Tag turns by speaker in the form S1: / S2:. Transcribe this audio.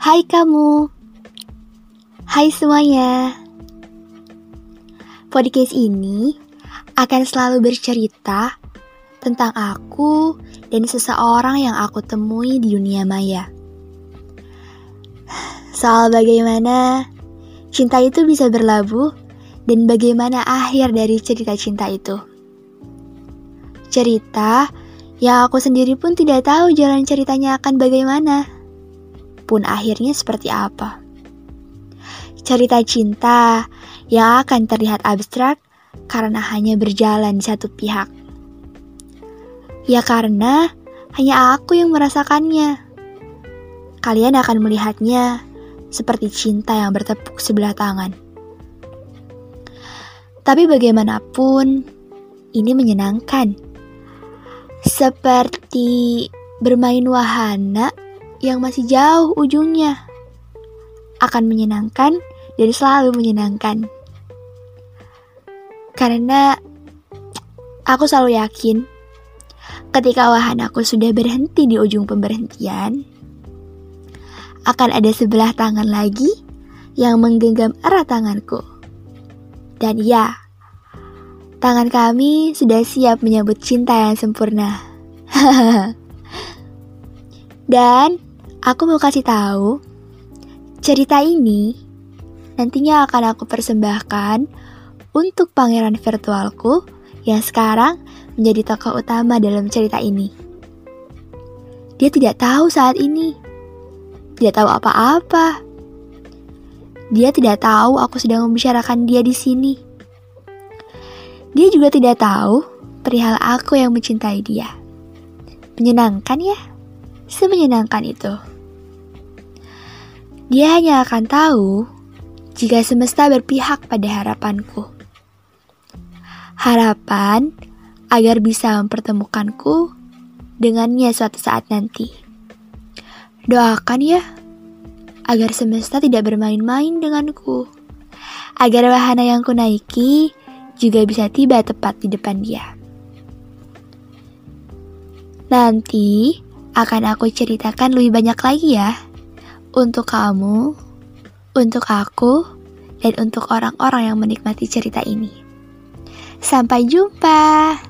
S1: Hai kamu. Hai semuanya. Podcast ini akan selalu bercerita tentang aku dan seseorang yang aku temui di dunia maya. Soal bagaimana cinta itu bisa berlabuh dan bagaimana akhir dari cerita cinta itu. Cerita yang aku sendiri pun tidak tahu jalan ceritanya akan bagaimana pun akhirnya seperti apa. Cerita cinta yang akan terlihat abstrak karena hanya berjalan di satu pihak. Ya karena hanya aku yang merasakannya. Kalian akan melihatnya seperti cinta yang bertepuk sebelah tangan. Tapi bagaimanapun, ini menyenangkan. Seperti bermain wahana yang masih jauh ujungnya akan menyenangkan dan selalu menyenangkan. Karena aku selalu yakin ketika wahanaku sudah berhenti di ujung pemberhentian, akan ada sebelah tangan lagi yang menggenggam erat tanganku. Dan ya, tangan kami sudah siap menyambut cinta yang sempurna. Dan Aku mau kasih tahu, cerita ini nantinya akan aku persembahkan untuk pangeran virtualku yang sekarang menjadi tokoh utama dalam cerita ini. Dia tidak tahu saat ini, tidak tahu apa-apa. Dia tidak tahu aku sedang membicarakan dia di sini. Dia juga tidak tahu perihal aku yang mencintai dia. Menyenangkan ya? Semenyenangkan itu. Dia hanya akan tahu jika semesta berpihak pada harapanku. Harapan agar bisa mempertemukanku dengannya suatu saat nanti. Doakan ya, agar semesta tidak bermain-main denganku. Agar wahana yang ku naiki juga bisa tiba tepat di depan dia. Nanti akan aku ceritakan lebih banyak lagi ya untuk kamu, untuk aku, dan untuk orang-orang yang menikmati cerita ini. Sampai jumpa.